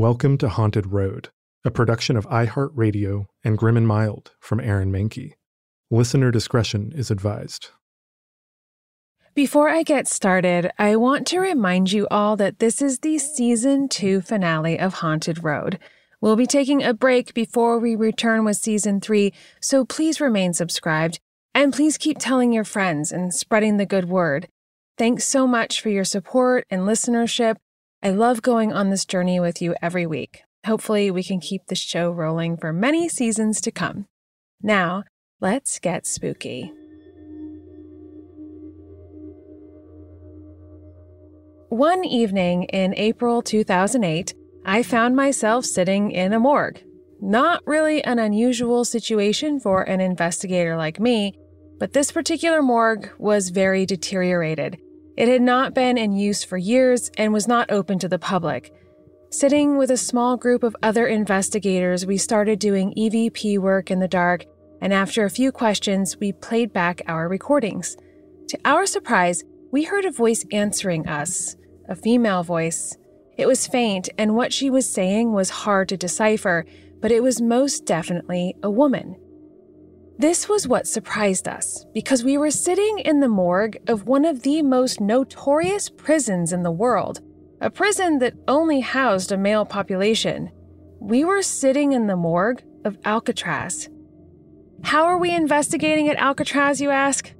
Welcome to Haunted Road, a production of iHeartRadio and Grim and Mild from Aaron Mahnke. Listener discretion is advised. Before I get started, I want to remind you all that this is the season two finale of Haunted Road. We'll be taking a break before we return with season three, so please remain subscribed and please keep telling your friends and spreading the good word. Thanks so much for your support and listenership. I love going on this journey with you every week. Hopefully, we can keep the show rolling for many seasons to come. Now, let's get spooky. One evening in April 2008, I found myself sitting in a morgue. Not really an unusual situation for an investigator like me, but this particular morgue was very deteriorated. It had not been in use for years and was not open to the public. Sitting with a small group of other investigators, we started doing EVP work in the dark, and after a few questions, we played back our recordings. To our surprise, we heard a voice answering us, a female voice. It was faint, and what she was saying was hard to decipher, but it was most definitely a woman. This was what surprised us, because we were sitting in the morgue of one of the most notorious prisons in the world, a prison that only housed a male population. We were sitting in the morgue of Alcatraz. How are we investigating at Alcatraz, you ask?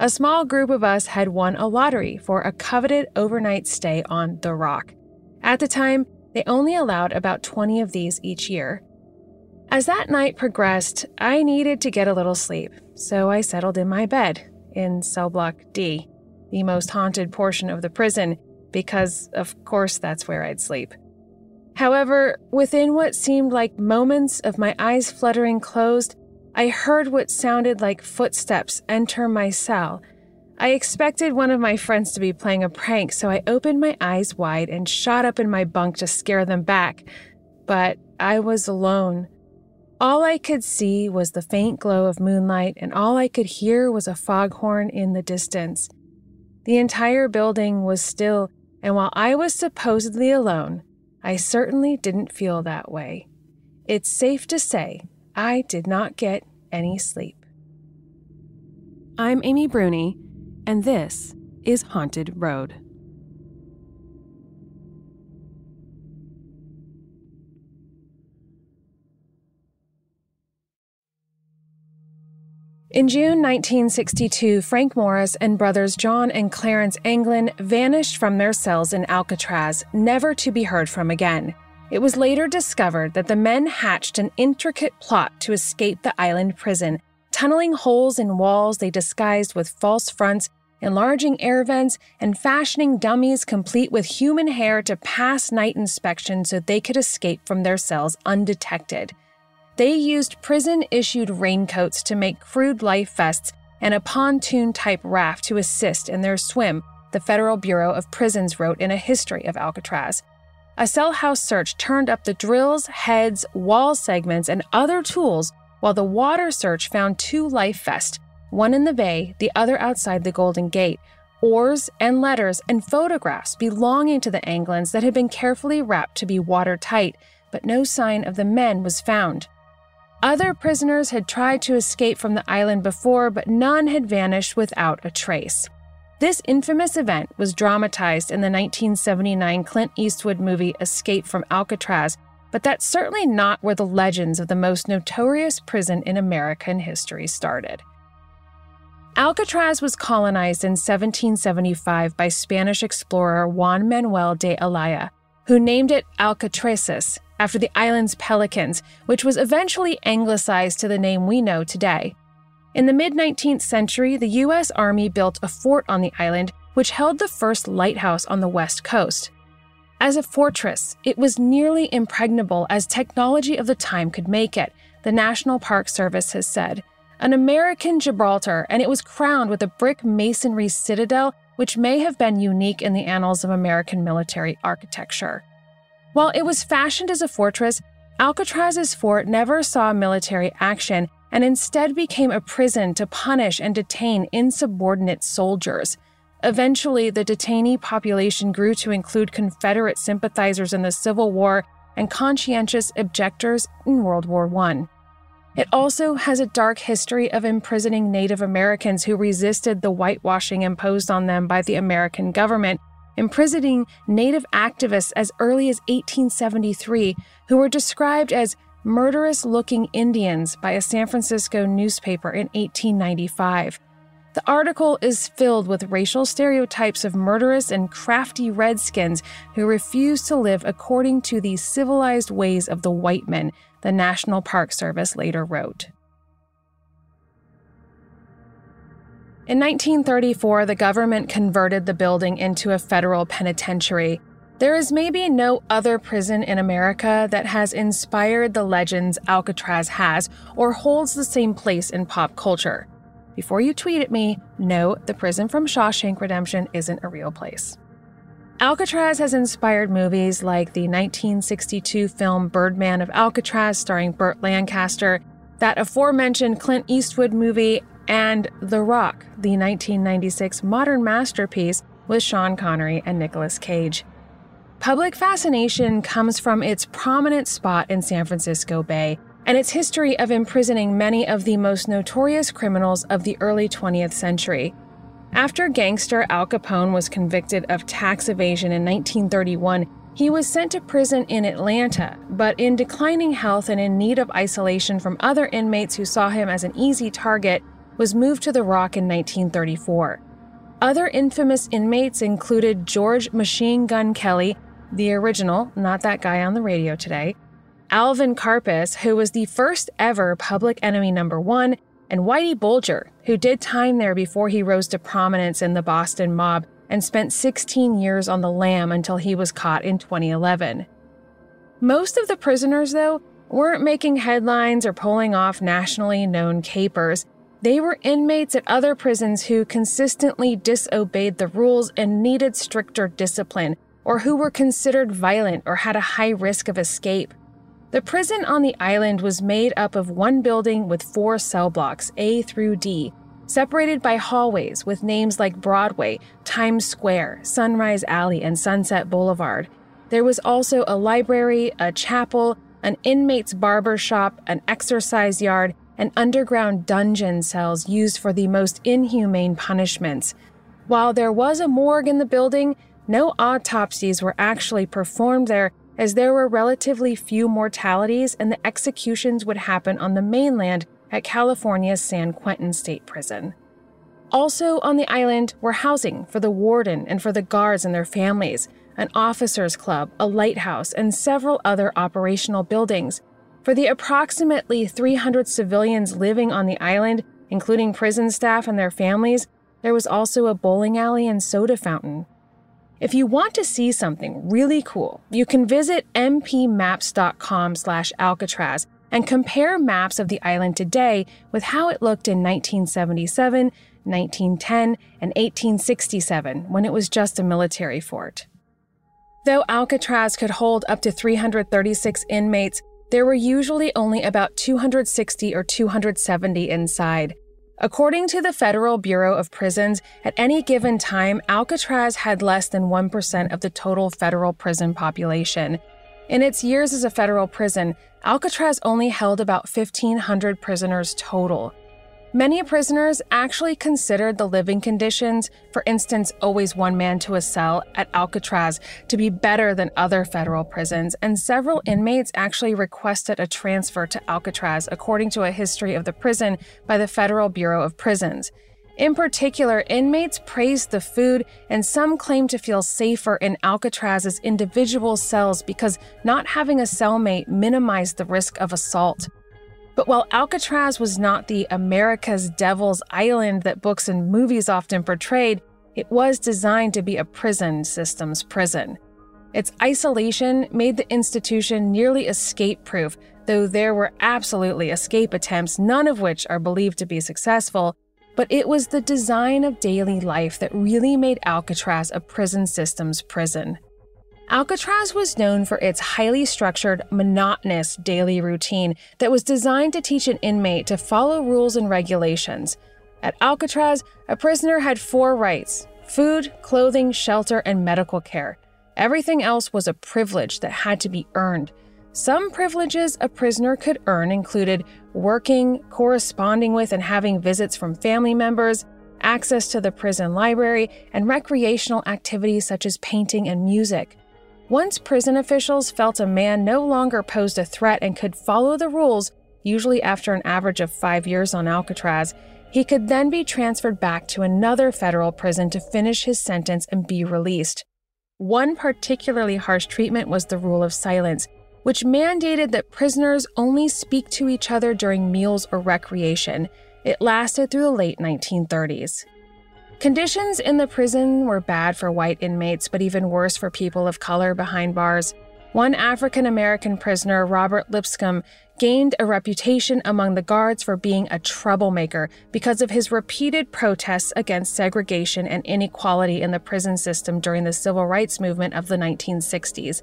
A small group of us had won a lottery for a coveted overnight stay on The Rock. At the time, they only allowed about 20 of these each year. As that night progressed, I needed to get a little sleep, so I settled in my bed in cell block D, the most haunted portion of the prison, because of course that's where I'd sleep. However, within what seemed like moments of my eyes fluttering closed, I heard what sounded like footsteps enter my cell. I expected one of my friends to be playing a prank, so I opened my eyes wide and shot up in my bunk to scare them back. But I was alone. All I could see was the faint glow of moonlight, and all I could hear was a foghorn in the distance. The entire building was still, and while I was supposedly alone, I certainly didn't feel that way. It's safe to say I did not get any sleep. I'm Amy Bruni, and this is Haunted Road. In June 1962, Frank Morris and brothers John and Clarence Anglin vanished from their cells in Alcatraz, never to be heard from again. It was later discovered that the men hatched an intricate plot to escape the island prison, tunneling holes in walls they disguised with false fronts, enlarging air vents, and fashioning dummies complete with human hair to pass night inspection so they could escape from their cells undetected. They used prison issued raincoats to make crude life vests and a pontoon type raft to assist in their swim, the Federal Bureau of Prisons wrote in a history of Alcatraz. A cell house search turned up the drills, heads, wall segments, and other tools, while the water search found two life vests, one in the bay, the other outside the Golden Gate, oars and letters and photographs belonging to the Anglins that had been carefully wrapped to be watertight, but no sign of the men was found. Other prisoners had tried to escape from the island before, but none had vanished without a trace. This infamous event was dramatized in the 1979 Clint Eastwood movie Escape from Alcatraz, but that's certainly not where the legends of the most notorious prison in American history started. Alcatraz was colonized in 1775 by Spanish explorer Juan Manuel de Olaya, who named it Alcatrazes after the island's pelicans, which was eventually anglicized to the name we know today. In the mid 19th century, the U.S. Army built a fort on the island, which held the first lighthouse on the west coast. As a fortress, it was nearly impregnable as technology of the time could make it, the National Park Service has said. An American Gibraltar, and it was crowned with a brick masonry citadel which may have been unique in the annals of American military architecture. While it was fashioned as a fortress, Alcatraz's fort never saw military action and instead became a prison to punish and detain insubordinate soldiers. Eventually, the detainee population grew to include Confederate sympathizers in the Civil War and conscientious objectors in World War I. It also has a dark history of imprisoning Native Americans who resisted the whitewashing imposed on them by the American government, imprisoning Native activists as early as 1873 who were described as murderous looking Indians by a San Francisco newspaper in 1895. The article is filled with racial stereotypes of murderous and crafty redskins who refuse to live according to the civilized ways of the white men, the National Park Service later wrote. In 1934, the government converted the building into a federal penitentiary. There is maybe no other prison in America that has inspired the legends Alcatraz has or holds the same place in pop culture. Before you tweet at me, no, the prison from Shawshank Redemption isn't a real place. Alcatraz has inspired movies like the 1962 film Birdman of Alcatraz, starring Burt Lancaster, that aforementioned Clint Eastwood movie, and The Rock, the 1996 modern masterpiece with Sean Connery and Nicolas Cage. Public fascination comes from its prominent spot in San Francisco Bay and its history of imprisoning many of the most notorious criminals of the early 20th century. After gangster Al Capone was convicted of tax evasion in 1931, he was sent to prison in Atlanta, but in declining health and in need of isolation from other inmates who saw him as an easy target, was moved to the Rock in 1934. Other infamous inmates included George Machine Gun Kelly, the original, not that guy on the radio today, Alvin Karpis, who was the first ever public enemy number one, and Whitey Bulger, who did time there before he rose to prominence in the Boston mob and spent 16 years on the lam until he was caught in 2011. Most of the prisoners, though, weren't making headlines or pulling off nationally known capers. They were inmates at other prisons who consistently disobeyed the rules and needed stricter discipline, or who were considered violent or had a high risk of escape. The prison on the island was made up of one building with four cell blocks, A through D, separated by hallways with names like Broadway, Times Square, Sunrise Alley, and Sunset Boulevard. There was also a library, a chapel, an inmate's barber shop, an exercise yard, and underground dungeon cells used for the most inhumane punishments. While there was a morgue in the building, no autopsies were actually performed there as there were relatively few mortalities and the executions would happen on the mainland at California's San Quentin State Prison. Also on the island were housing for the warden and for the guards and their families, an officers' club, a lighthouse, and several other operational buildings. For the approximately 300 civilians living on the island, including prison staff and their families, there was also a bowling alley and soda fountain. If you want to see something really cool, you can visit npmaps.com slash Alcatraz and compare maps of the island today with how it looked in 1977, 1910, and 1867 when it was just a military fort. Though Alcatraz could hold up to 336 inmates, there were usually only about 260 or 270 inside. According to the Federal Bureau of Prisons, at any given time, Alcatraz had less than 1% of the total federal prison population. In its years as a federal prison, Alcatraz only held about 1,500 prisoners total. Many prisoners actually considered the living conditions, for instance, always one man to a cell at Alcatraz, to be better than other federal prisons, and several inmates actually requested a transfer to Alcatraz, according to a history of the prison by the Federal Bureau of Prisons. In particular, inmates praised the food, and some claimed to feel safer in Alcatraz's individual cells because not having a cellmate minimized the risk of assault. But while Alcatraz was not the America's Devil's Island that books and movies often portrayed, it was designed to be a prison system's prison. Its isolation made the institution nearly escape proof, though there were absolutely escape attempts, none of which are believed to be successful. But it was the design of daily life that really made Alcatraz a prison system's prison. Alcatraz was known for its highly structured, monotonous daily routine that was designed to teach an inmate to follow rules and regulations. At Alcatraz, a prisoner had four rights food, clothing, shelter, and medical care. Everything else was a privilege that had to be earned. Some privileges a prisoner could earn included working, corresponding with, and having visits from family members, access to the prison library, and recreational activities such as painting and music. Once prison officials felt a man no longer posed a threat and could follow the rules, usually after an average of five years on Alcatraz, he could then be transferred back to another federal prison to finish his sentence and be released. One particularly harsh treatment was the rule of silence, which mandated that prisoners only speak to each other during meals or recreation. It lasted through the late 1930s. Conditions in the prison were bad for white inmates, but even worse for people of color behind bars. One African American prisoner, Robert Lipscomb, gained a reputation among the guards for being a troublemaker because of his repeated protests against segregation and inequality in the prison system during the civil rights movement of the 1960s.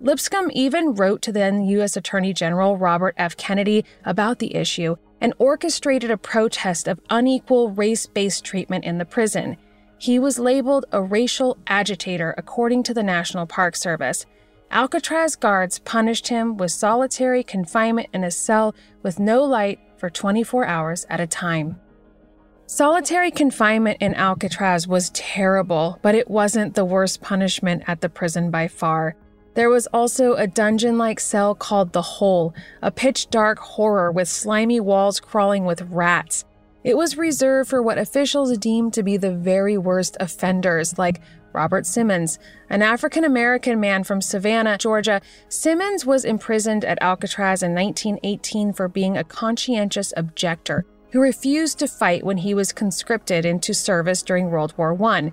Lipscomb even wrote to then U.S. Attorney General Robert F. Kennedy about the issue and orchestrated a protest of unequal race based treatment in the prison. He was labeled a racial agitator according to the National Park Service. Alcatraz guards punished him with solitary confinement in a cell with no light for 24 hours at a time. Solitary confinement in Alcatraz was terrible, but it wasn't the worst punishment at the prison by far. There was also a dungeon like cell called The Hole, a pitch dark horror with slimy walls crawling with rats. It was reserved for what officials deemed to be the very worst offenders, like Robert Simmons, an African American man from Savannah, Georgia. Simmons was imprisoned at Alcatraz in 1918 for being a conscientious objector who refused to fight when he was conscripted into service during World War I.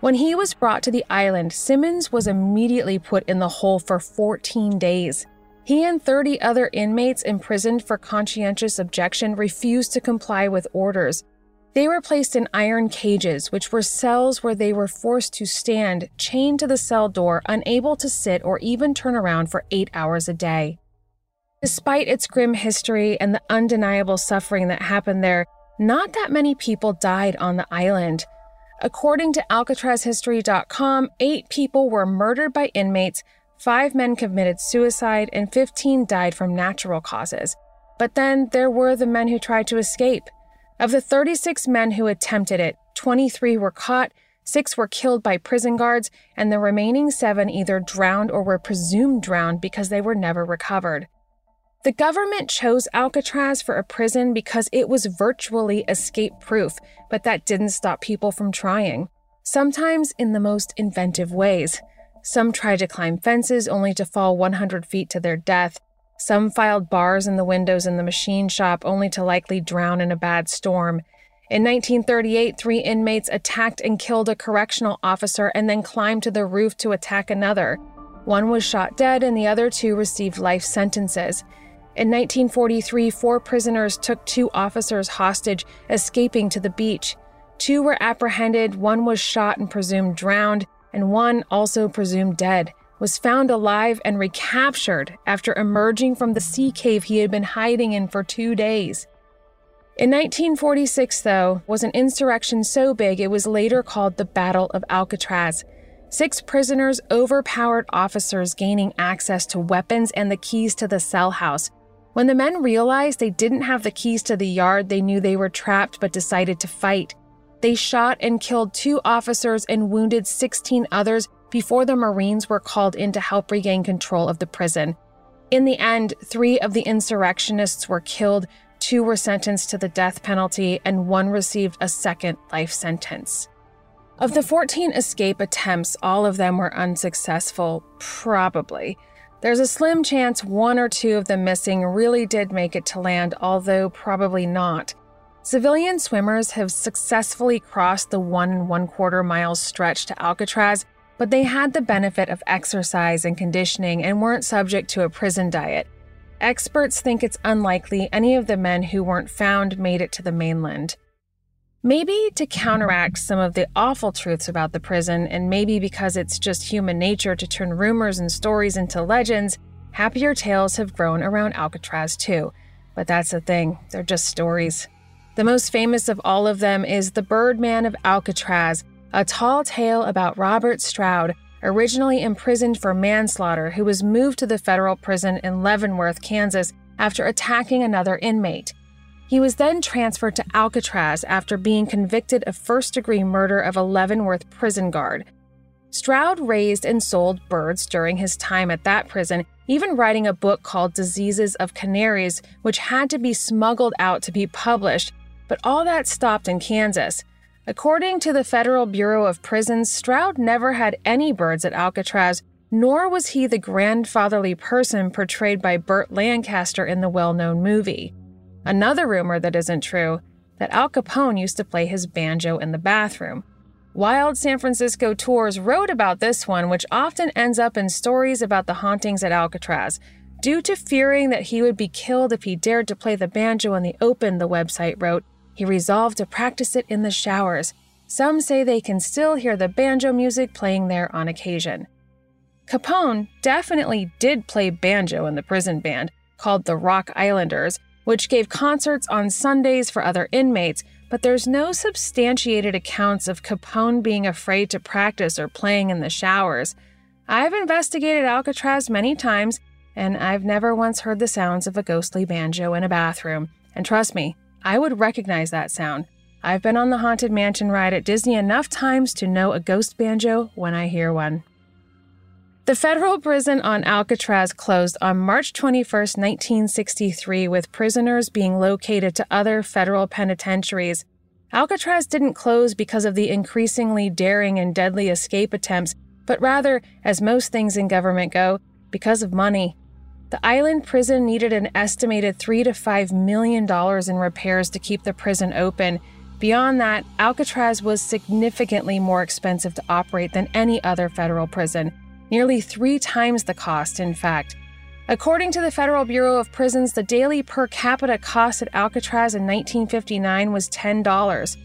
When he was brought to the island, Simmons was immediately put in the hole for 14 days. He and 30 other inmates imprisoned for conscientious objection refused to comply with orders. They were placed in iron cages, which were cells where they were forced to stand, chained to the cell door, unable to sit or even turn around for eight hours a day. Despite its grim history and the undeniable suffering that happened there, not that many people died on the island. According to AlcatrazHistory.com, eight people were murdered by inmates, five men committed suicide, and 15 died from natural causes. But then there were the men who tried to escape. Of the 36 men who attempted it, 23 were caught, six were killed by prison guards, and the remaining seven either drowned or were presumed drowned because they were never recovered. The government chose Alcatraz for a prison because it was virtually escape proof, but that didn't stop people from trying. Sometimes in the most inventive ways. Some tried to climb fences only to fall 100 feet to their death. Some filed bars in the windows in the machine shop only to likely drown in a bad storm. In 1938, three inmates attacked and killed a correctional officer and then climbed to the roof to attack another. One was shot dead and the other two received life sentences. In 1943, four prisoners took two officers hostage, escaping to the beach. Two were apprehended, one was shot and presumed drowned, and one, also presumed dead was found alive and recaptured after emerging from the sea cave he had been hiding in for two days. In 1946, though, was an insurrection so big it was later called the Battle of Alcatraz. Six prisoners overpowered officers gaining access to weapons and the keys to the cell house. When the men realized they didn't have the keys to the yard, they knew they were trapped but decided to fight. They shot and killed two officers and wounded 16 others before the Marines were called in to help regain control of the prison. In the end, three of the insurrectionists were killed, two were sentenced to the death penalty, and one received a second life sentence. Of the 14 escape attempts, all of them were unsuccessful, probably. There's a slim chance one or two of the missing really did make it to land, although probably not. Civilian swimmers have successfully crossed the one and one quarter mile stretch to Alcatraz but they had the benefit of exercise and conditioning and weren't subject to a prison diet. Experts think it's unlikely any of the men who weren't found made it to the mainland. Maybe to counteract some of the awful truths about the prison, and maybe because it's just human nature to turn rumors and stories into legends, happier tales have grown around Alcatraz too. But that's the thing, they're just stories. The most famous of all of them is The Birdman of Alcatraz, a tall tale about Robert Stroud, originally imprisoned for manslaughter, who was moved to the federal prison in Leavenworth, Kansas, after attacking another inmate. He was then transferred to Alcatraz after being convicted of first degree murder of a Leavenworth prison guard. Stroud raised and sold birds during his time at that prison, even writing a book called Diseases of Canaries, which had to be smuggled out to be published. But all that stopped in Kansas. According to the Federal Bureau of Prisons, Stroud never had any birds at Alcatraz, nor was he the grandfatherly person portrayed by Burt Lancaster in the well known movie. Another rumor that isn't true that Al Capone used to play his banjo in the bathroom. Wild San Francisco Tours wrote about this one, which often ends up in stories about the hauntings at Alcatraz. Due to fearing that he would be killed if he dared to play the banjo in the open, the website wrote, he resolved to practice it in the showers. Some say they can still hear the banjo music playing there on occasion. Capone definitely did play banjo in the prison band, called the Rock Islanders, which gave concerts on Sundays for other inmates, but there's no substantiated accounts of Capone being afraid to practice or playing in the showers. I've investigated Alcatraz many times, and I've never once heard the sounds of a ghostly banjo in a bathroom. And trust me, I would recognize that sound. I've been on the Haunted Mansion ride at Disney enough times to know a ghost banjo when I hear one. The federal prison on Alcatraz closed on March 21, 1963, with prisoners being located to other federal penitentiaries. Alcatraz didn't close because of the increasingly daring and deadly escape attempts, but rather, as most things in government go, because of money. The island prison needed an estimated three to five million dollars in repairs to keep the prison open. Beyond that, Alcatraz was significantly more expensive to operate than any other federal prison, nearly three times the cost, in fact. According to the Federal Bureau of Prisons, the daily per capita cost at Alcatraz in 1959 was $10.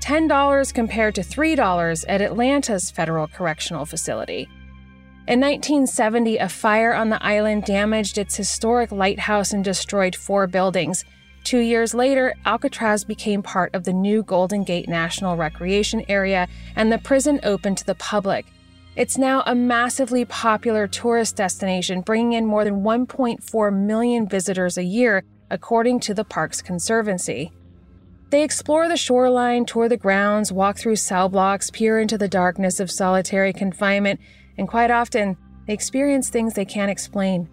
$10 compared to $3 at Atlanta's federal correctional facility. In 1970, a fire on the island damaged its historic lighthouse and destroyed four buildings. Two years later, Alcatraz became part of the new Golden Gate National Recreation Area, and the prison opened to the public. It's now a massively popular tourist destination, bringing in more than 1.4 million visitors a year, according to the Parks Conservancy. They explore the shoreline, tour the grounds, walk through cell blocks, peer into the darkness of solitary confinement, and quite often, they experience things they can't explain.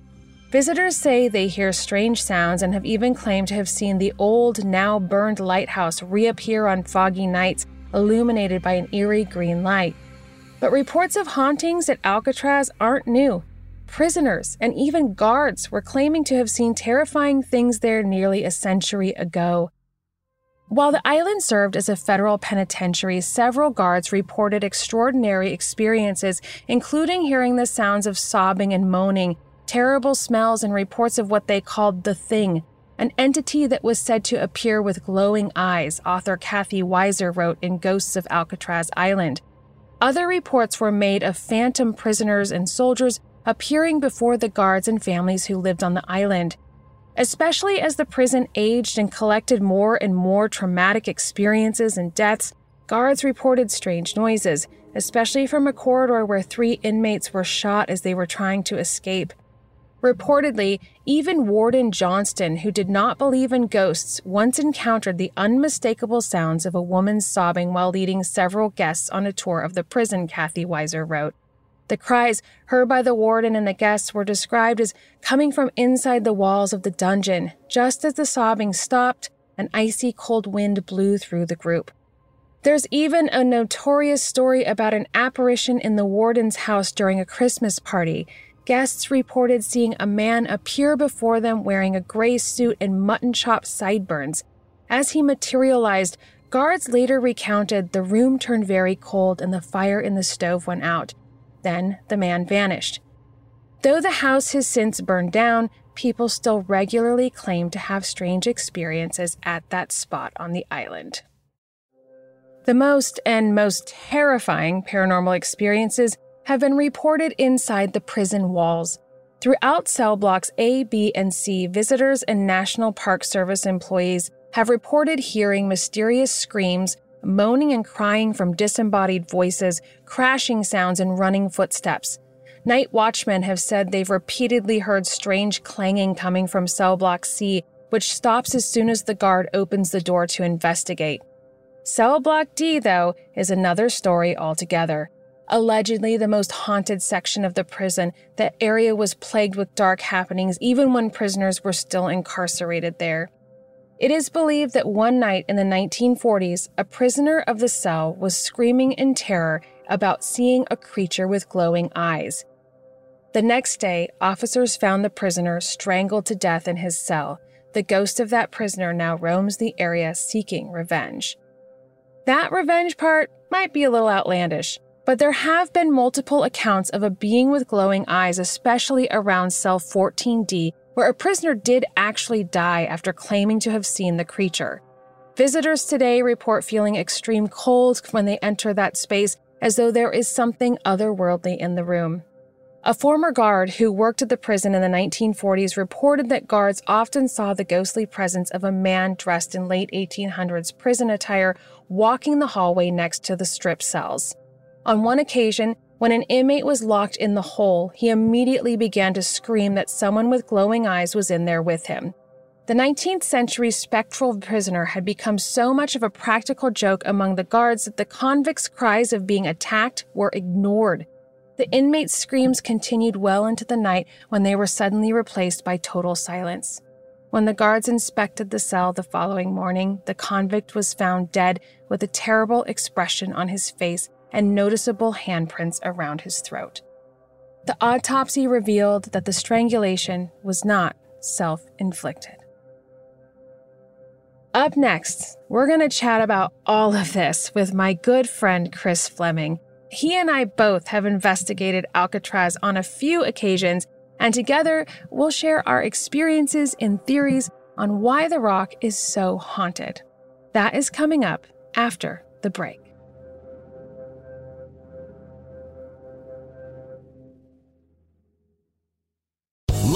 Visitors say they hear strange sounds and have even claimed to have seen the old, now burned lighthouse reappear on foggy nights, illuminated by an eerie green light. But reports of hauntings at Alcatraz aren't new. Prisoners and even guards were claiming to have seen terrifying things there nearly a century ago. While the island served as a federal penitentiary, several guards reported extraordinary experiences, including hearing the sounds of sobbing and moaning, terrible smells, and reports of what they called the Thing, an entity that was said to appear with glowing eyes, author Kathy Weiser wrote in Ghosts of Alcatraz Island. Other reports were made of phantom prisoners and soldiers appearing before the guards and families who lived on the island. Especially as the prison aged and collected more and more traumatic experiences and deaths, guards reported strange noises, especially from a corridor where three inmates were shot as they were trying to escape. Reportedly, even Warden Johnston, who did not believe in ghosts, once encountered the unmistakable sounds of a woman sobbing while leading several guests on a tour of the prison, Kathy Weiser wrote. The cries heard by the warden and the guests were described as coming from inside the walls of the dungeon. Just as the sobbing stopped, an icy cold wind blew through the group. There's even a notorious story about an apparition in the warden's house during a Christmas party. Guests reported seeing a man appear before them wearing a gray suit and mutton chop sideburns. As he materialized, guards later recounted the room turned very cold and the fire in the stove went out. Then the man vanished. Though the house has since burned down, people still regularly claim to have strange experiences at that spot on the island. The most and most terrifying paranormal experiences have been reported inside the prison walls. Throughout cell blocks A, B, and C, visitors and National Park Service employees have reported hearing mysterious screams, moaning and crying from disembodied voices, crashing sounds, and running footsteps. Night watchmen have said they've repeatedly heard strange clanging coming from cell block C, which stops as soon as the guard opens the door to investigate. Cell block D, though, is another story altogether. Allegedly, the most haunted section of the prison, the area was plagued with dark happenings even when prisoners were still incarcerated there. It is believed that one night in the 1940s, a prisoner of the cell was screaming in terror about seeing a creature with glowing eyes. The next day, officers found the prisoner strangled to death in his cell. The ghost of that prisoner now roams the area seeking revenge. That revenge part might be a little outlandish, but there have been multiple accounts of a being with glowing eyes, especially around cell 14D, where a prisoner did actually die after claiming to have seen the creature. Visitors today report feeling extreme cold when they enter that space, as though there is something otherworldly in the room. A former guard who worked at the prison in the 1940s reported that guards often saw the ghostly presence of a man dressed in late 1800s prison attire walking the hallway next to the strip cells. On one occasion, when an inmate was locked in the hole, he immediately began to scream that someone with glowing eyes was in there with him. The 19th century spectral prisoner had become so much of a practical joke among the guards that the convicts' cries of being attacked were ignored. The inmates' screams continued well into the night when they were suddenly replaced by total silence. When the guards inspected the cell the following morning, the convict was found dead with a terrible expression on his face and noticeable handprints around his throat. The autopsy revealed that the strangulation was not self inflicted. Up next, we're going to chat about all of this with my good friend Chris Fleming he and I both have investigated Alcatraz on a few occasions, and together we'll share our experiences and theories on why the rock is so haunted. That is coming up after the break.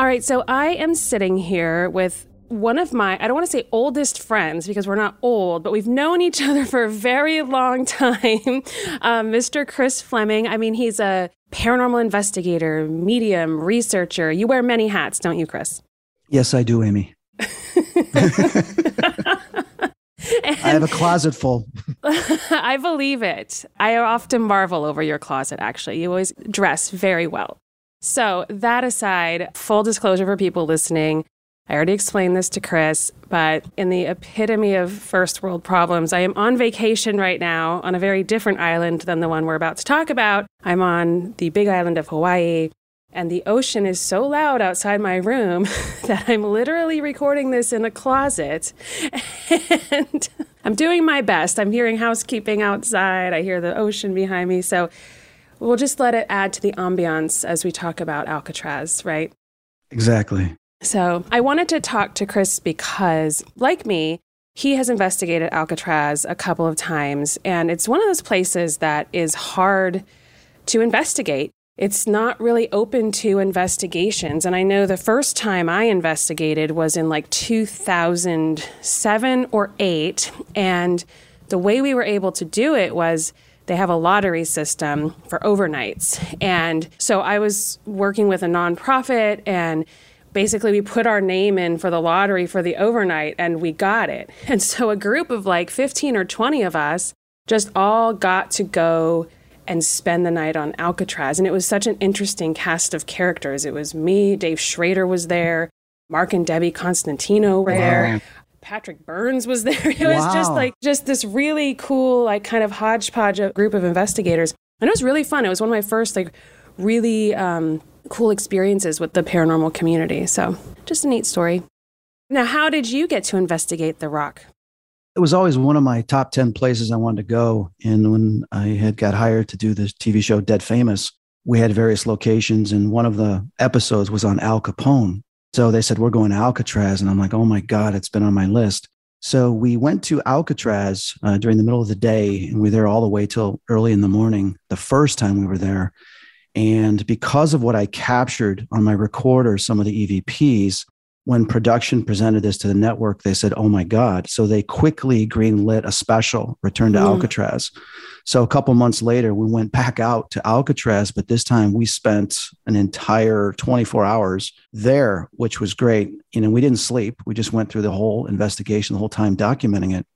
All right, so I am sitting here with one of my, I don't want to say oldest friends because we're not old, but we've known each other for a very long time. Um, Mr. Chris Fleming. I mean, he's a paranormal investigator, medium, researcher. You wear many hats, don't you, Chris? Yes, I do, Amy. I have a closet full. I believe it. I often marvel over your closet, actually. You always dress very well. So, that aside, full disclosure for people listening, I already explained this to Chris, but in the epitome of first world problems, I am on vacation right now on a very different island than the one we're about to talk about. I'm on the big island of Hawaii, and the ocean is so loud outside my room that I'm literally recording this in a closet. And I'm doing my best. I'm hearing housekeeping outside, I hear the ocean behind me. So we'll just let it add to the ambiance as we talk about Alcatraz, right? Exactly. So I wanted to talk to Chris because, like me, he has investigated Alcatraz a couple of times, and it's one of those places that is hard to investigate. It's not really open to investigations. And I know the first time I investigated was in like 2007 or 8. And the way we were able to do it was they have a lottery system for overnights. And so I was working with a nonprofit and basically we put our name in for the lottery for the overnight and we got it. And so a group of like 15 or 20 of us just all got to go and spend the night on Alcatraz. And it was such an interesting cast of characters. It was me, Dave Schrader was there, Mark and Debbie Constantino were there. Patrick Burns was there. It was wow. just like just this really cool, like kind of hodgepodge of group of investigators. And it was really fun. It was one of my first like really um, cool experiences with the paranormal community. So just a neat story. Now, how did you get to investigate the rock? It was always one of my top 10 places I wanted to go. And when I had got hired to do the TV show Dead Famous, we had various locations. And one of the episodes was on Al Capone. So they said, We're going to Alcatraz. And I'm like, Oh my God, it's been on my list. So we went to Alcatraz uh, during the middle of the day, and we were there all the way till early in the morning. The first time we were there, and because of what I captured on my recorder, some of the EVPs, when production presented this to the network, they said, Oh my God. So they quickly greenlit a special, Return to mm. Alcatraz. So a couple months later, we went back out to Alcatraz, but this time we spent an entire 24 hours there, which was great. You know, we didn't sleep. We just went through the whole investigation, the whole time documenting it.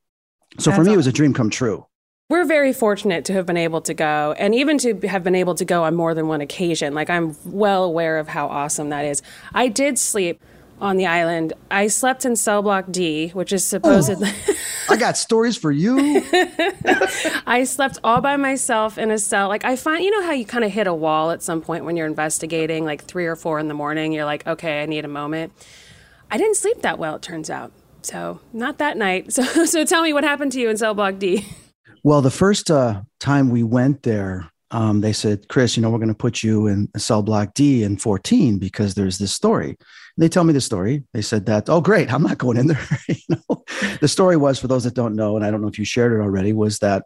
So That's for me, awesome. it was a dream come true. We're very fortunate to have been able to go and even to have been able to go on more than one occasion. Like, I'm well aware of how awesome that is. I did sleep on the island. I slept in cell block D, which is supposedly. Oh, I got stories for you. I slept all by myself in a cell. Like, I find, you know, how you kind of hit a wall at some point when you're investigating, like three or four in the morning. You're like, okay, I need a moment. I didn't sleep that well, it turns out. So, not that night. So, so tell me what happened to you in cell block D. Well, the first uh, time we went there, um, they said, Chris, you know, we're going to put you in cell block D in 14 because there's this story. They tell me the story. They said that, oh, great, I'm not going in there. you know, the story was for those that don't know, and I don't know if you shared it already, was that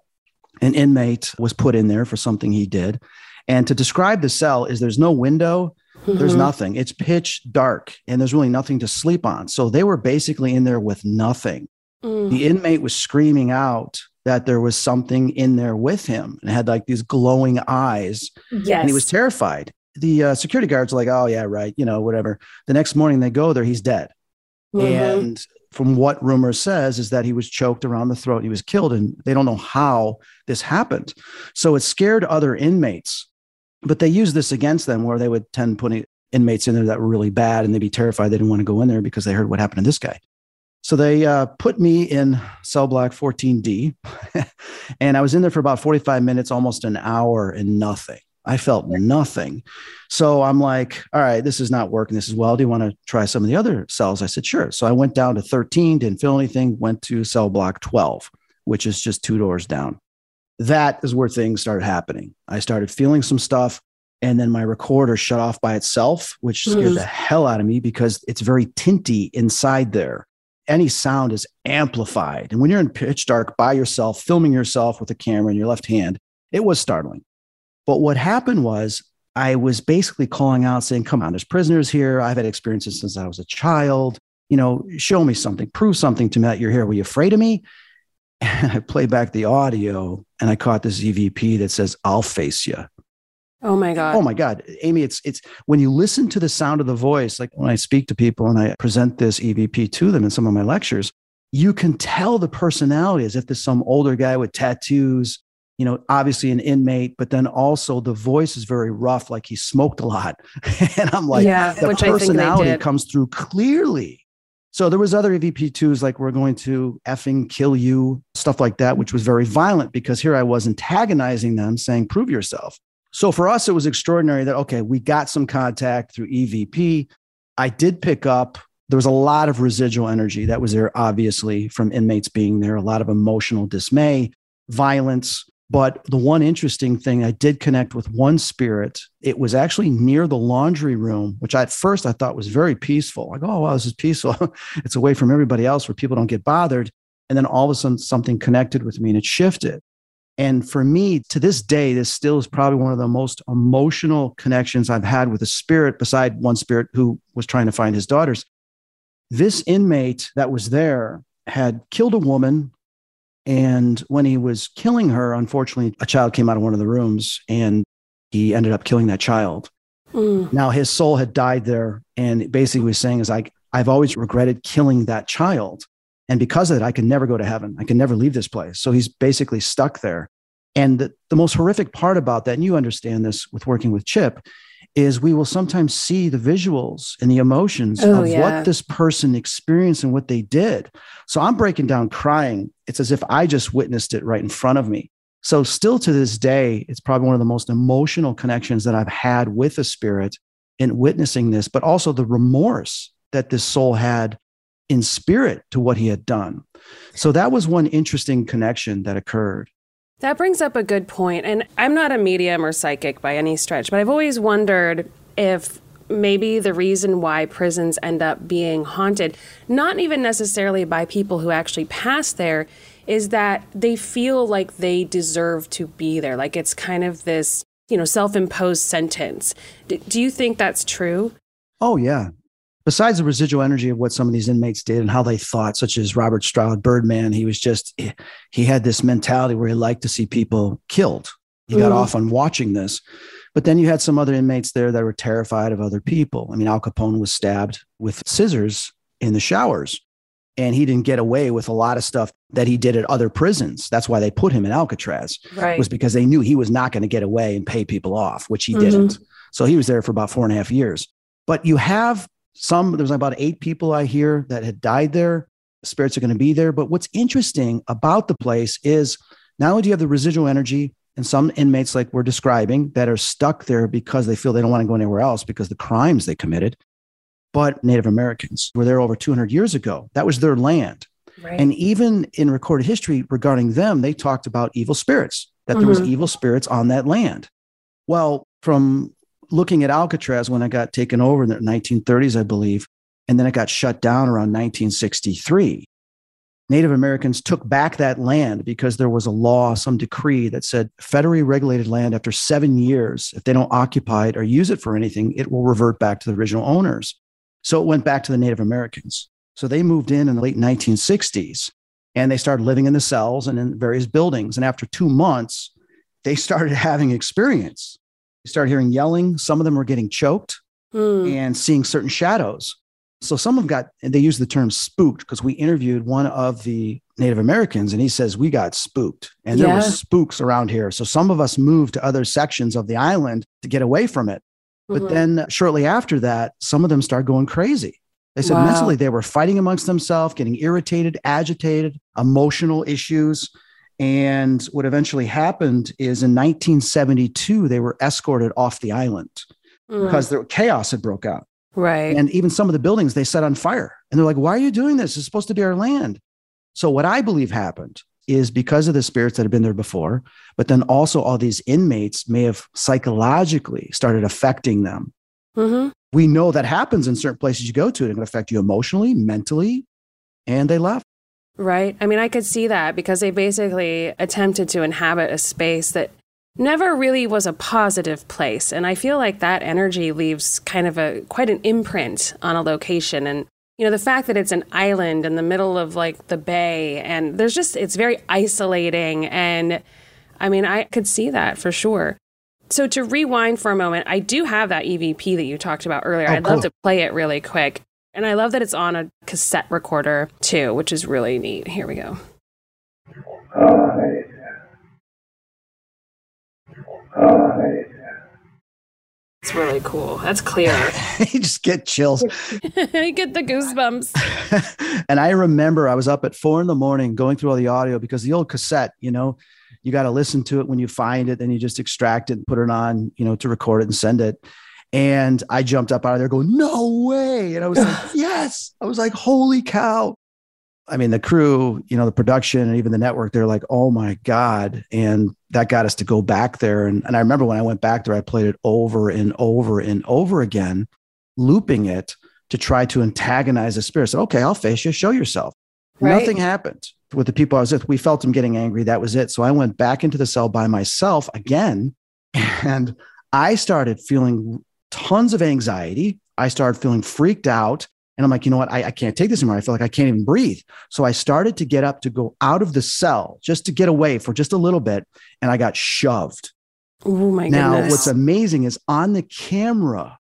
an inmate was put in there for something he did. And to describe the cell is there's no window, mm-hmm. there's nothing. It's pitch dark, and there's really nothing to sleep on. So they were basically in there with nothing. Mm. The inmate was screaming out that there was something in there with him and had like these glowing eyes. Yes. And he was terrified. The uh, security guards were like, oh, yeah, right, you know, whatever. The next morning they go there, he's dead. Mm-hmm. And from what rumor says is that he was choked around the throat, he was killed, and they don't know how this happened. So it scared other inmates, but they used this against them where they would tend putting inmates in there that were really bad and they'd be terrified they didn't want to go in there because they heard what happened to this guy. So they uh, put me in cell block 14D, and I was in there for about 45 minutes, almost an hour, and nothing. I felt nothing. So I'm like, all right, this is not working. This is well. Do you want to try some of the other cells? I said, sure. So I went down to 13, didn't feel anything, went to cell block 12, which is just two doors down. That is where things started happening. I started feeling some stuff. And then my recorder shut off by itself, which scared mm. the hell out of me because it's very tinty inside there any sound is amplified. And when you're in pitch dark by yourself, filming yourself with a camera in your left hand, it was startling. But what happened was I was basically calling out saying, Come on, there's prisoners here. I've had experiences since I was a child. You know, show me something, prove something to me that you're here. Were you afraid of me? And I play back the audio and I caught this EVP that says, I'll face you. Oh my God. Oh my God. Amy, it's it's when you listen to the sound of the voice, like when I speak to people and I present this EVP to them in some of my lectures, you can tell the personality as if there's some older guy with tattoos, you know, obviously an inmate, but then also the voice is very rough, like he smoked a lot. and I'm like, yeah, the personality comes through clearly. So there was other EVP2s like we're going to effing kill you, stuff like that, which was very violent because here I was antagonizing them, saying, prove yourself. So for us, it was extraordinary that, okay, we got some contact through EVP. I did pick up, there was a lot of residual energy that was there, obviously, from inmates being there, a lot of emotional dismay, violence. But the one interesting thing, I did connect with one spirit. It was actually near the laundry room, which at first I thought was very peaceful. Like, oh, wow, this is peaceful. it's away from everybody else where people don't get bothered. And then all of a sudden, something connected with me and it shifted. And for me, to this day, this still is probably one of the most emotional connections I've had with a spirit, beside one spirit who was trying to find his daughters. This inmate that was there had killed a woman. And when he was killing her, unfortunately, a child came out of one of the rooms and he ended up killing that child. Mm. Now his soul had died there, and basically was saying is like I've always regretted killing that child, and because of that, I can never go to heaven. I can never leave this place. So he's basically stuck there. And the, the most horrific part about that, and you understand this with working with Chip, is we will sometimes see the visuals and the emotions oh, of yeah. what this person experienced and what they did. So I'm breaking down crying. It's as if I just witnessed it right in front of me. So, still to this day, it's probably one of the most emotional connections that I've had with a spirit in witnessing this, but also the remorse that this soul had in spirit to what he had done. So, that was one interesting connection that occurred. That brings up a good point. And I'm not a medium or psychic by any stretch, but I've always wondered if maybe the reason why prisons end up being haunted, not even necessarily by people who actually pass there, is that they feel like they deserve to be there. Like it's kind of this, you know, self imposed sentence. D- do you think that's true? Oh, yeah besides the residual energy of what some of these inmates did and how they thought, such as Robert Stroud, Birdman, he was just, he had this mentality where he liked to see people killed. He got mm. off on watching this. But then you had some other inmates there that were terrified of other people. I mean, Al Capone was stabbed with scissors in the showers, and he didn't get away with a lot of stuff that he did at other prisons. That's why they put him in Alcatraz, right. was because they knew he was not going to get away and pay people off, which he mm-hmm. didn't. So he was there for about four and a half years. But you have some there's about eight people I hear that had died there. Spirits are going to be there. But what's interesting about the place is not only do you have the residual energy and some inmates like we're describing that are stuck there because they feel they don't want to go anywhere else because the crimes they committed, but Native Americans were there over 200 years ago. That was their land. Right. And even in recorded history regarding them, they talked about evil spirits, that mm-hmm. there was mm-hmm. evil spirits on that land. Well, from looking at Alcatraz when it got taken over in the 1930s, I believe, and then it got shut down around 1963. Native Americans took back that land because there was a law, some decree that said federally regulated land after seven years, if they don't occupy it or use it for anything, it will revert back to the original owners. So it went back to the Native Americans. So they moved in in the late 1960s and they started living in the cells and in various buildings. And after two months, they started having experience started hearing yelling. Some of them were getting choked mm. and seeing certain shadows. So some of them got, they use the term spooked because we interviewed one of the Native Americans and he says, We got spooked and yeah. there were spooks around here. So some of us moved to other sections of the island to get away from it. But mm-hmm. then shortly after that, some of them started going crazy. They said wow. mentally they were fighting amongst themselves, getting irritated, agitated, emotional issues. And what eventually happened is in 1972, they were escorted off the island mm. because the chaos had broke out. Right. And even some of the buildings they set on fire. And they're like, why are you doing this? It's supposed to be our land. So, what I believe happened is because of the spirits that had been there before, but then also all these inmates may have psychologically started affecting them. Mm-hmm. We know that happens in certain places you go to. It can affect you emotionally, mentally, and they left. Right. I mean, I could see that because they basically attempted to inhabit a space that never really was a positive place. And I feel like that energy leaves kind of a quite an imprint on a location. And, you know, the fact that it's an island in the middle of like the bay and there's just, it's very isolating. And I mean, I could see that for sure. So to rewind for a moment, I do have that EVP that you talked about earlier. Oh, I'd cool. love to play it really quick. And I love that it's on a cassette recorder too, which is really neat. Here we go. It's really cool. That's clear. you just get chills. I get the goosebumps. and I remember I was up at four in the morning going through all the audio because the old cassette, you know, you got to listen to it when you find it, then you just extract it and put it on, you know, to record it and send it. And I jumped up out of there going, no way. And I was like, yes. I was like, holy cow. I mean, the crew, you know, the production and even the network, they're like, oh my God. And that got us to go back there. And, and I remember when I went back there, I played it over and over and over again, looping it to try to antagonize the spirit. So, okay, I'll face you, show yourself. Right. Nothing happened with the people I was with. We felt them getting angry. That was it. So I went back into the cell by myself again. And I started feeling tons of anxiety. I started feeling freaked out. And I'm like, you know what? I, I, can't take this anymore. I feel like I can't even breathe. So I started to get up to go out of the cell just to get away for just a little bit. And I got shoved. Oh my now, goodness. what's amazing is on the camera,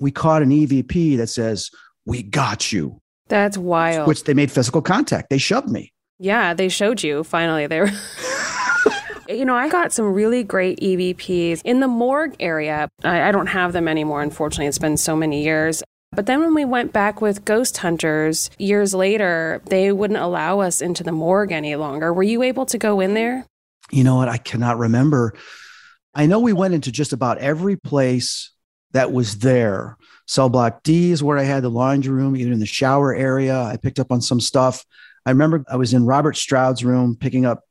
we caught an EVP that says, We got you, That's wild. which they made physical contact. They shoved me. Yeah, they showed you finally. They were. You know, I got some really great EVPs in the morgue area. I, I don't have them anymore, unfortunately. It's been so many years. But then when we went back with ghost hunters years later, they wouldn't allow us into the morgue any longer. Were you able to go in there? You know what? I cannot remember. I know we went into just about every place that was there. Cell block D is where I had the laundry room, even in the shower area. I picked up on some stuff. I remember I was in Robert Stroud's room picking up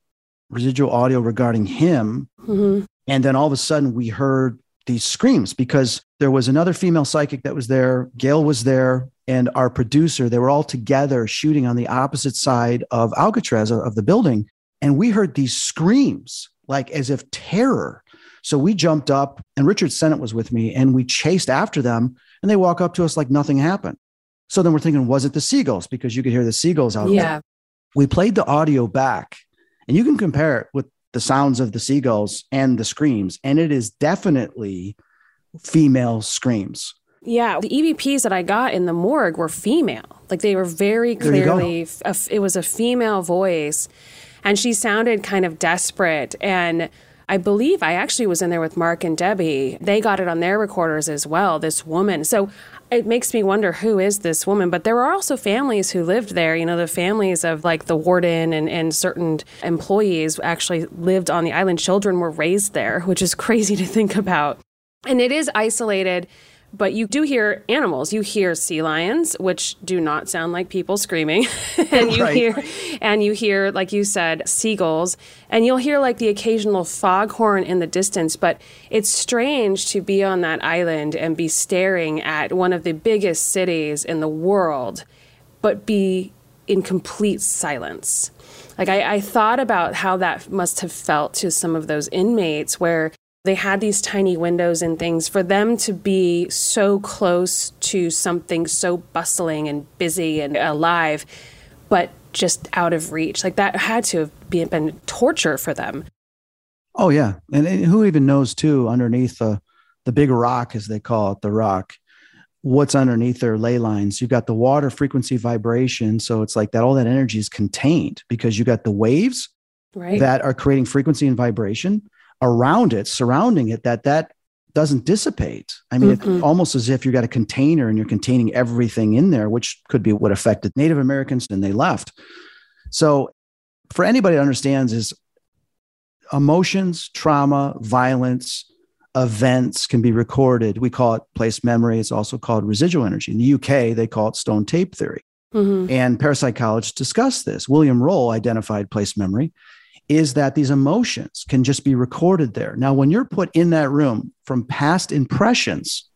residual audio regarding him. Mm-hmm. And then all of a sudden we heard these screams because there was another female psychic that was there. Gail was there and our producer. They were all together shooting on the opposite side of Alcatraz of the building. And we heard these screams like as if terror. So we jumped up and Richard Sennett was with me and we chased after them and they walk up to us like nothing happened. So then we're thinking, was it the seagulls? Because you could hear the seagulls out Yeah. there. We played the audio back and you can compare it with the sounds of the seagulls and the screams. And it is definitely female screams. Yeah, the EVPs that I got in the morgue were female. Like they were very There you go. clearly, a it was a female voice. And she sounded kind of desperate. And I believe I actually was in there with Mark and Debbie. They got it on their recorders as well, this woman. So it makes me wonder who is this woman. But there were also families who lived there. You know, the families of like the warden and, and certain employees actually lived on the island. Children were raised there, which is crazy to think about. And it is isolated, but you do hear animals. You hear sea lions, which do not sound like people screaming. and you Right. hear and you hear, like you said, seagulls. And you'll hear like the occasional foghorn in the distance, but it's strange to be on that island and be staring at one of the biggest cities in the world, but be in complete silence. Like I, I thought about how that must have felt to some of those inmates where they had these tiny windows and things for them to be so close to something so bustling and busy and alive, but just out of reach. Like that had to have been, been torture for them. Oh yeah, and, and who even knows too? Underneath the the big rock, as they call it, the rock. What's underneath their ley lines? You've got the water frequency vibration, so it's like that. All that energy is contained because you got the waves Right. that are creating frequency and vibration around it, surrounding it. That that doesn't dissipate. I mean, Mhm. it's almost as if you got a container and you're containing everything in there, which could be what affected Native Americans and they left. So, for anybody that understands, is emotions, trauma, violence, events can be recorded. We call it place memory. It's also called residual energy. In the UK, they call it stone tape theory. Mhm. And parapsychologists discuss this. William Roll identified place memory is that these emotions can just be recorded there. Now, when you're put in that room from past impressions,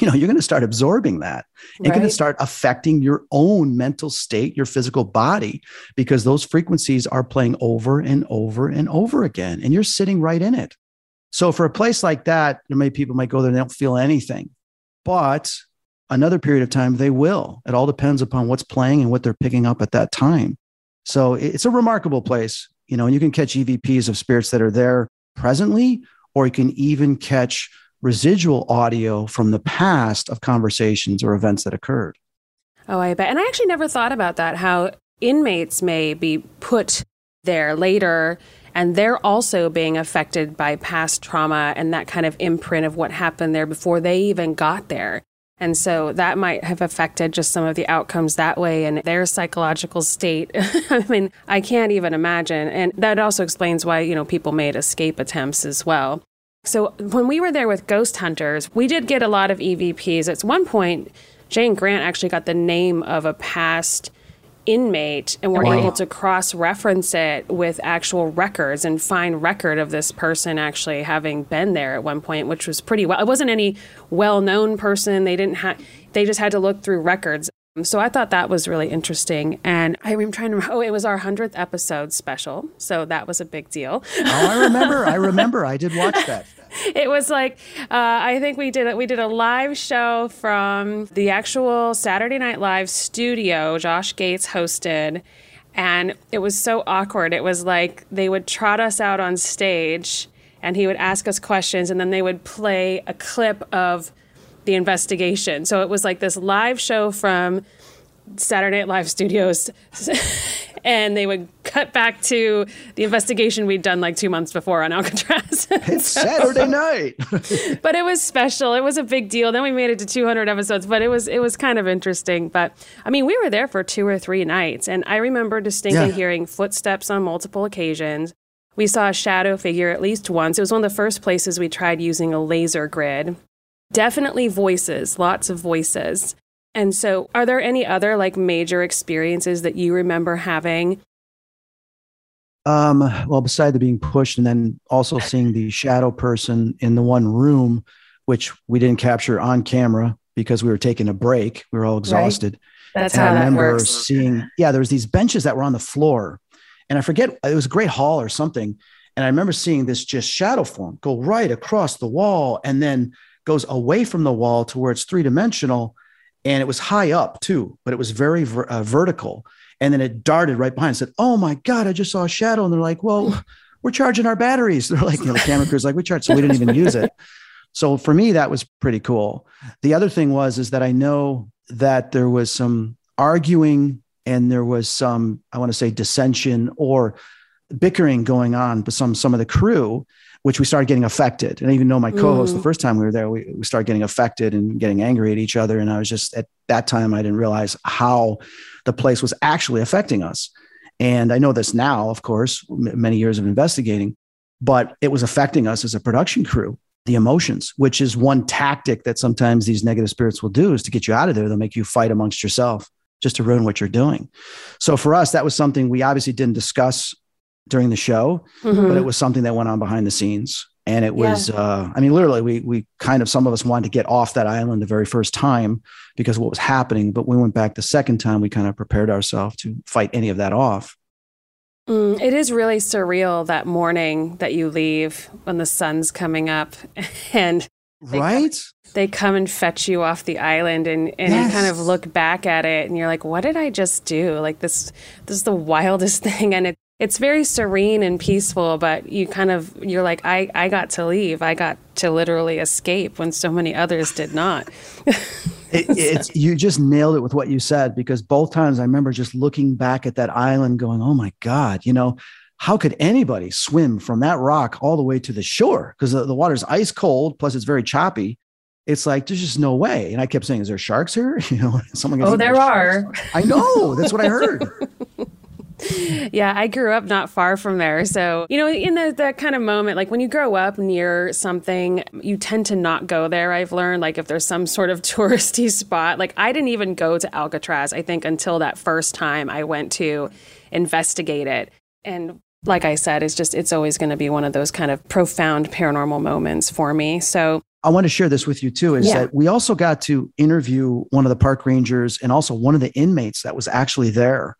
you know, you're going to start absorbing that. You're going to start affecting your own mental state, your physical body, because those frequencies are playing over and over and over again. And you're sitting right in it. So, for a place like that, there may people might go there and they don't feel anything. But another period of time, they will. It all depends upon what's playing and what they're picking up at that time. So, it's a remarkable place, you know, and you can catch EVPs of spirits that are there presently, or you can even catch residual audio from the past of conversations or events that occurred. Oh, I bet. And I actually never thought about that how inmates may be put there later and they're also being affected by past trauma and that kind of imprint of what happened there before they even got there. And so that might have affected just some of the outcomes that way and their psychological state. I mean, I can't even imagine. And that also explains why, you know, people made escape attempts as well. So when we were there with ghost hunters, we did get a lot of EVPs. At one point, Jane Grant actually got the name of a past inmate and we're Wow. able to cross reference it with actual records and find record of this person actually having been there at one point which was pretty well it wasn't any well-known person they didn't have they just had to look through records so I thought that was really interesting. And I'm trying to, oh, it was our 100th episode special. So that was a big deal. Oh, I remember. I remember. I did watch that. it was like uh, I think we did. We did a live show from the actual Saturday Night Live studio. Josh Gates hosted, and it was so awkward. It was like they would trot us out on stage. and he would ask us questions, and then they would play a clip of the investigation. So it was like this live show from Saturday Night Live studios. and they would cut back to the investigation we'd done like two months before on Alcatraz. it's so, Saturday night. but it was special. It was a big deal. Then we made it to 200 episodes, but it was it was kind of interesting. But I mean, we were there for two or three nights, and I remember distinctly yeah. hearing footsteps on multiple occasions. We saw a shadow figure at least once. It was one of the first places we tried using a laser grid. Definitely voices, lots of voices. And so, are there any other like major experiences that you remember having? Um, well, beside the being pushed and then also seeing the shadow person in the one room, which we didn't capture on camera because we were taking a break. We were all exhausted. Right. That's and how I remember works. seeing, yeah, there was these benches that were on the floor. And I forget, it was a great hall or something. And I remember seeing this just shadow form go right across the wall and then goes away from the wall to where it's three dimensional and it was high up too, but it was very ver- uh, vertical. And then it darted right behind. And said, "Oh my god, I just saw a shadow!" And they're like, "Well, we're charging our batteries." They're like, you know, the camera crew's like, "We charge," so we didn't even use it. So for me, that was pretty cool. The other thing was is that I know that there was some arguing and there was some, I want to say, dissension or bickering going on with some some of the crew which we started getting affected. And even know my co-host mm. the first time we were there, we, we started getting affected and getting angry at each other. And I was just at that time, I didn't realize how the place was actually affecting us. And I know this now, of course, many years of investigating, but it was affecting us as a production crew, the emotions, which is one tactic that sometimes these negative spirits will do is to get you out of there. They'll make you fight amongst yourself just to ruin what you're doing. So for us, that was something we obviously didn't discuss during the show, mm-hmm. but it was something that went on behind the scenes. And it was, yeah. uh, I mean, literally, we we kind of some of us wanted to get off that island the very first time because what was happening. But we went back the second time, we kind of prepared ourselves to fight any of that off. Mm, it is really surreal that morning that you leave when the sun's coming up and they right come, they come and fetch you off the island and, and yes. you kind of look back at it and you're like what did i just do like this this is the wildest thing and it, it's very serene and peaceful but you kind of you're like i i got to leave. I got to literally escape when so many others did not. It, it's you just nailed it with what you said because both times i remember just looking back at that island going oh my god you know? How could anybody swim from that rock all the way to the shore? Because the, the water's ice cold plus it's very choppy. It's like there's just no way. And i kept saying is there sharks here? You know someone oh there are. I know that's what i heard yeah, I grew up not far from there. So, you know, in the, that kind of moment, like when you grow up near something, you tend to not go there. I've learned, like, if there's some sort of touristy spot, like, I didn't even go to Alcatraz, I think, until that first time I went to investigate it. And like I said, it's just, it's always going to be one of those kind of profound paranormal moments for me. So, I want to share this with you too is yeah. that we also got to interview one of the park rangers and also one of the inmates that was actually there.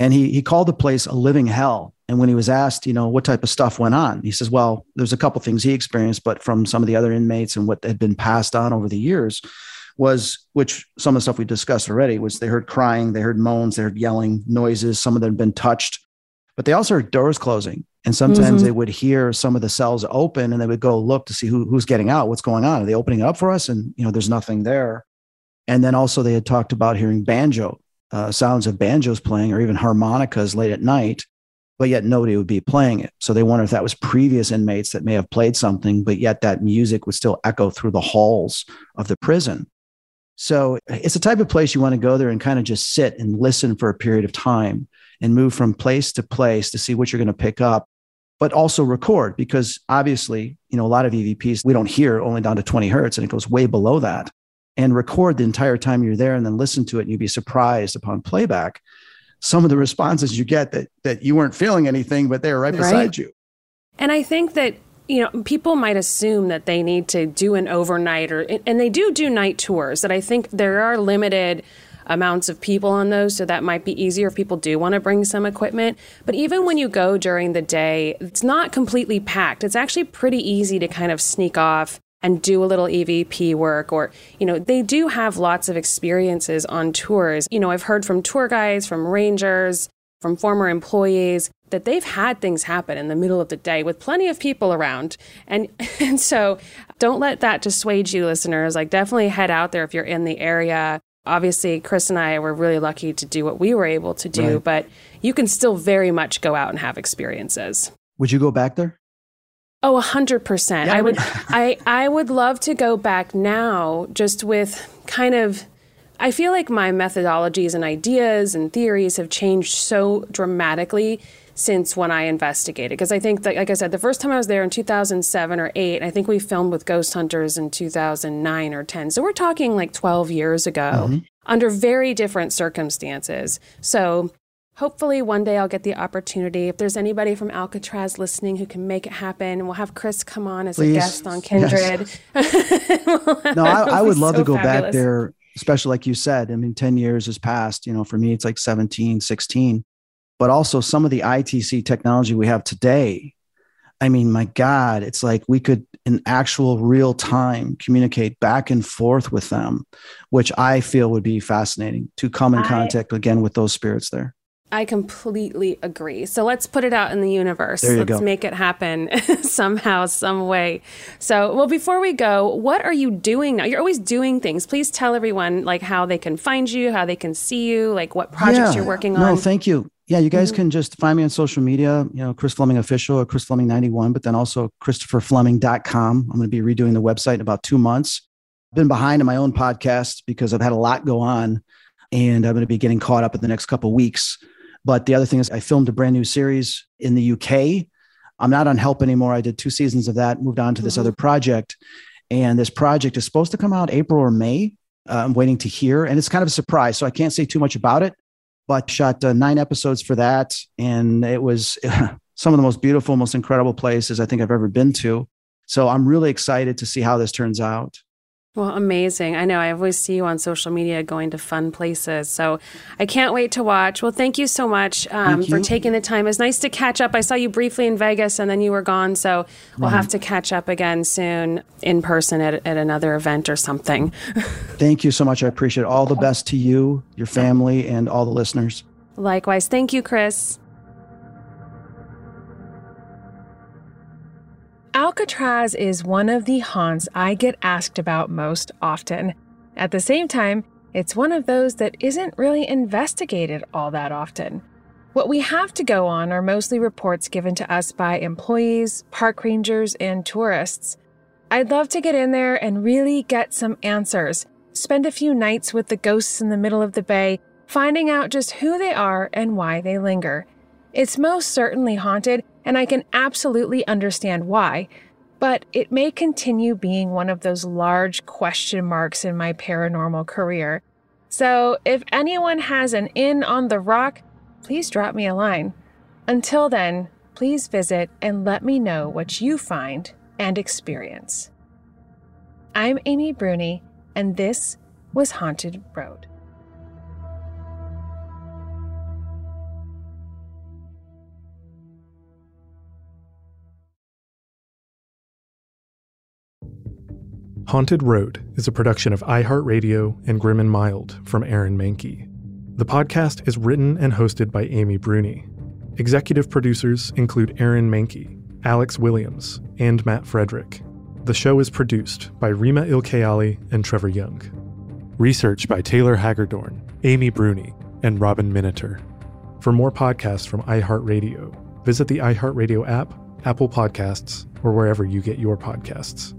And he, he called the place a living hell. And when he was asked, you know, what type of stuff went on, he says, well, there's a couple things he experienced, but from some of the other inmates and what had been passed on over the years was, which some of the stuff we discussed already was they heard crying, they heard moans, they heard yelling noises. Some of them had been touched, but they also heard doors closing. And sometimes mm-hmm. they would hear some of the cells open and they would go look to see who, who's getting out, what's going on. Are they opening up for us? And, you know, there's nothing there. And then also they had talked about hearing banjo uh, sounds of banjos playing or even harmonicas late at night, but yet nobody would be playing it. So they wonder if that was previous inmates that may have played something, but yet that music would still echo through the halls of the prison. So it's a type of place you want to go there and kind of just sit and listen for a period of time and move from place to place to see what you're going to pick up, but also record because obviously, you know, a lot of EVPs we don't hear only down to 20 hertz and it goes way below that and record the entire time you're there and then listen to it and you'd be surprised upon playback some of the responses you get that that you weren't feeling anything but they were right, right. beside you. And i think that you know people might assume that they need to do an overnight or and they do do night tours that i think there are limited amounts of people on those so that might be easier if people do want to bring some equipment. But even when you go during the day it's not completely packed. It's actually pretty easy to kind of sneak off and do a little EVP work or you know they do have lots of experiences on tours. You know, I've heard from tour guides, from rangers, from former employees that they've had things happen in the middle of the day with plenty of people around. And and so don't let that dissuade you listeners. Like definitely head out there if you're in the area. Obviously, Chris and I were really lucky to do what we were able to do, right. but you can still very much go out and have experiences. Would you go back there? Oh, a hundred percent. I would I, I would love to go back now just with kind of I feel like my methodologies and ideas and theories have changed so dramatically since when I investigated. Because I think that, like I said, the first time I was there in 2007 or 8, I think we filmed with Ghost Hunters in 2009 or 10. So we're talking like 12 years ago mm-hmm. under very different circumstances. So hopefully one day I'll get the opportunity. If there's anybody from Alcatraz listening who can make it happen, we'll have Chris come on as Please. a guest on Kindred. Yes. no, I, I would love so to go fabulous. back there especially like you said, I mean, 10 years has passed, you know, for me, it's like 17, 16, but also some of the ITC technology we have today. I mean, my God, it's like we could in actual real time communicate back and forth with them, which I feel would be fascinating to come in contact I, again with those spirits there. I completely agree. So let's put it out in the universe. There you let's go. make it happen somehow, some way. So, well, before we go, what are you doing now? You're always doing things. Please tell everyone like how they can find you, how they can see you, like what projects yeah. you're working on. No, thank you. Yeah, you guys mm-hmm. can just find me on social media, you know, Chris Fleming official or Chris Fleming 91, but then also christopherfleming.com. I'm going to be redoing the website in about two months. I've been behind in my own podcast because I've had a lot go on and I'm going to be getting caught up in the next couple weeks. But the other thing is, I filmed a brand new series in the UK. I'm not on Help anymore. I did two seasons of that, moved on to this mm-hmm. other project. And this project is supposed to come out April or May. Uh, I'm waiting to hear, and it's kind of a surprise. So I can't say too much about it, but shot uh, nine episodes for that. And it was some of the most beautiful, most incredible places I think I've ever been to. So I'm really excited to see how this turns out. Well, amazing. I know I always see you on social media going to fun places. So I can't wait to watch. Well, thank you so much um, for taking the time. It's nice to catch up. I saw you briefly in Vegas and then you were gone. So we'll have to catch up again soon in person at, at another event or something. thank you so much. I appreciate it. All the best to you, your family, and all the listeners. Likewise. Thank you, Chris. Alcatraz is one of the haunts I get asked about most often. At the same time, it's one of those that isn't really investigated all that often. What we have to go on are mostly reports given to us by employees, park rangers, and tourists. I'd love to get in there and really get some answers, spend a few nights with the ghosts in the middle of the bay, finding out just who they are and why they linger. It's most certainly haunted, and I can absolutely understand why, but it may continue being one of those large question marks in my paranormal career. So if anyone has an in on the rock, please drop me a line. Until then, please visit and let me know what you find and experience. I'm Amy Bruni, and this was Haunted Road. Haunted Road is a production of iHeartRadio and Grim and Mild from Aaron Mahnke. The podcast is written and hosted by Amy Bruni. Executive producers include Aaron Mahnke, Alex Williams, and Matt Frederick. The show is produced by Rima Il-Kaali and Trevor Young. Research by Taylor Hagerdorn, Amy Bruni, and Robin Miniter. For more podcasts from iHeartRadio, visit the iHeartRadio app, Apple Podcasts, or wherever you get your podcasts.